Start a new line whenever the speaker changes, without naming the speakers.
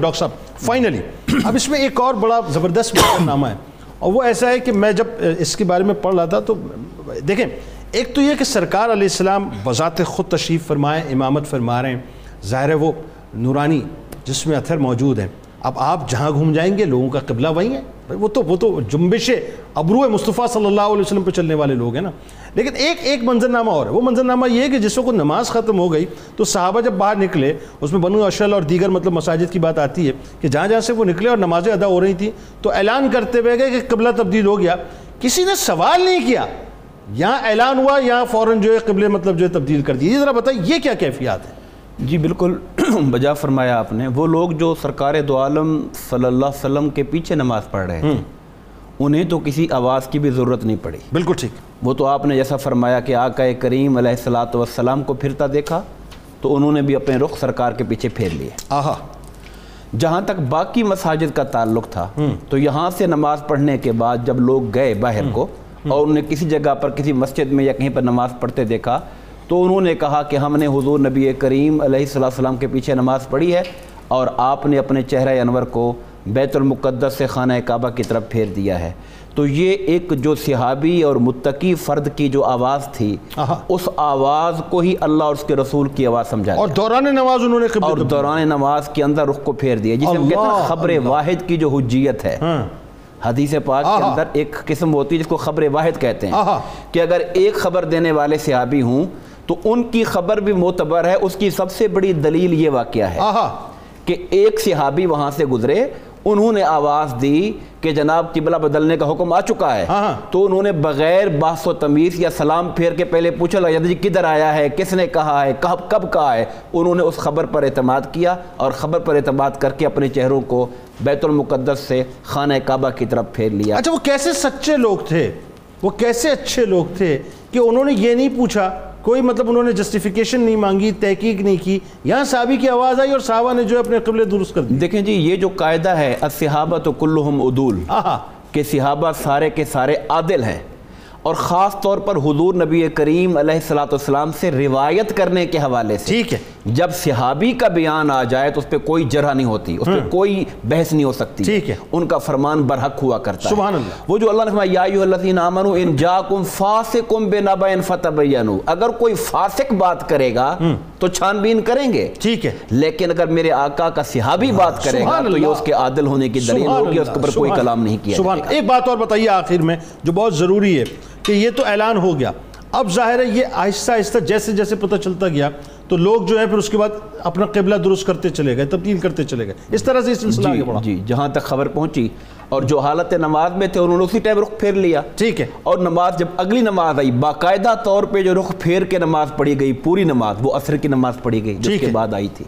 Doctor صاحب finally اب اس میں ایک اور بڑا زبردست نامہ ہے۔ اور وہ ایسا ہے کہ میں جب اس کے بارے میں پڑھ رہا تھا تو دیکھیں، ایک تو یہ کہ سرکار علیہ السلام بذات خود تشریف فرمائے، امامت فرما رہے ہیں۔ ظاہر ہے وہ نورانی جس میں اتھر موجود ہیں۔ اب آپ جہاں گھوم جائیں گے، لوگوں کا قبلہ وہی ہے۔ وہ تو وہ تو جنبش ابرو مصطفیٰ صلی اللہ علیہ وسلم پہ چلنے والے لوگ ہیں نا۔ لیکن ایک ایک منظرنامہ اور ہے۔ وہ منظرنامہ یہ ہے کہ جس وقت نماز ختم ہو گئی تو صحابہ جب باہر نکلے، اس میں بنو اشل اور دیگر مطلب مساجد کی بات آتی ہے کہ جہاں جہاں سے وہ نکلے اور نمازیں ادا ہو رہی تھیں، تو اعلان کرتے ہوئے گئے کہ قبلہ تبدیل ہو گیا۔ کسی نے سوال نہیں کیا، یہاں اعلان ہوا، یہاں فوراً جو ہے قبلے مطلب جو ہے تبدیل کر دی۔ یہ ذرا بتائیں، یہ کیا کیفیات ہے
جی بالکل۔ بجا فرمایا آپ نے وہ لوگ جو سرکار دو عالم صلی اللہ علیہ وسلم کے پیچھے نماز پڑھ رہے ہیں انہیں تو کسی آواز کی بھی ضرورت نہیں پڑی۔
بالکل ٹھیک۔
وہ تو آپ نے جیسا فرمایا کہ آقا کریم علیہ السلاۃ والسلام کو پھرتا دیکھا تو انہوں نے بھی اپنے رخ سرکار کے پیچھے پھیر لیے۔
آہا۔
جہاں تک باقی مساجد کا تعلق تھا تو یہاں سے نماز پڑھنے کے بعد جب لوگ گئے باہر کو اور انہیں کسی جگہ پر کسی مسجد میں یا کہیں پر نماز پڑھتے دیکھا تو انہوں نے کہا کہ ہم نے حضور نبی کریم علیہ السلام کے پیچھے نماز پڑھی ہے اور آپ نے اپنے چہرہ انور کو بیت المقدس سے خانہ کعبہ کی طرف پھیر دیا ہے۔ تو یہ ایک جو صحابی اور متقی فرد کی جو آواز تھی اس آواز کو ہی اللہ اور اس کے رسول کی آواز سمجھا
اور دوران نماز انہوں نے
اور دوران نماز کے اندر رخ کو پھیر دیا جسے ہم کہتے ہیں خبر واحد کی جو حجیت ہے۔
ہاں۔
حدیث پاک کے اندر ایک قسم ہوتی ہے جس کو خبر واحد کہتے ہیں۔ کہ اگر ایک خبر دینے والے صحابی ہوں تو ان کی خبر بھی معتبر ہے۔ اس کی سب سے بڑی دلیل یہ واقعہ ہے کہ ایک صحابی وہاں سے گزرے۔ انہوں نے آواز دی کہ جناب قبلہ بدلنے کا حکم آ چکا ہے۔ تو انہوں نے بغیر بحث و تمیز یا سلام پھیر کے پہلے پوچھا لگا جی کدھر آیا ہے؟ کس نے کہا ہے؟ کب کب کہا ہے؟ انہوں نے اس خبر پر اعتماد کیا اور خبر پر اعتماد کر کے اپنے چہروں کو بیت المقدس سے خانہ کعبہ کی طرف پھیر لیا۔
اچھا وہ کیسے سچے لوگ تھے؟ وہ کیسے اچھے لوگ تھے کہ انہوں نے یہ نہیں پوچھا کوئی مطلب انہوں نے جسٹیفیکیشن نہیں مانگی تحقیق نہیں کی۔ یہاں صحابی کی آواز آئی اور صحابہ نے جو اپنے قبلے درست کر دی۔
دیکھیں جی یہ جو قاعدہ ہے الصحابہ کلہم عدول کہ صحابہ سارے کے سارے عادل ہیں۔ اور خاص طور پر حضور نبی کریم علیہ السلام سے روایت کرنے کے حوالے سے۔
ٹھیک ہے۔
جب صحابی کا بیان آ جائے تو اس پہ کوئی جرح نہیں ہوتی اس پہ کوئی بحث نہیں ہو سکتی۔
ٹھیک ہے۔
ان کا فرمان برحق ہوا کرتا ہے۔
سبحان اللہ۔
وہ جو اللہ نے فرمایا یا ایھا الذین آمنوا ان جاکم فاسقم بنبأ فتبینوا اگر کوئی فاسق بات کرے گا تو چھان بین کریں گے۔
ٹھیک ہے۔
لیکن اگر میرے آقا کا صحابی بات کرے گا تو یہ اس کے عادل ہونے کی دلیل ہوگی اس کے اوپر کوئی کلام نہیں کیا
سبحان ایک بات اور بتائیے آخر میں جو بہت ضروری ہے کہ یہ تو اعلان ہو گیا۔ اب ظاہر ہے یہ آہستہ آہستہ جیسے جیسے پتہ چلتا گیا تو لوگ جو ہے پھر اس کے بعد اپنا قبلہ درست کرتے چلے گئے تبدیل کرتے چلے گئے۔ اس طرح سے یہ سلسلہ
جی
آگے بڑھا۔
جی جہاں تک خبر پہنچی اور جو حالت نماز میں تھے انہوں نے اسی ٹائم رخ پھیر لیا۔
ٹھیک ہے۔
اور نماز جب اگلی نماز آئی باقاعدہ طور پہ جو رخ پھیر کے نماز پڑھی گئی پوری نماز وہ عصر کی نماز پڑھی گئی جس کے بعد آئی تھی۔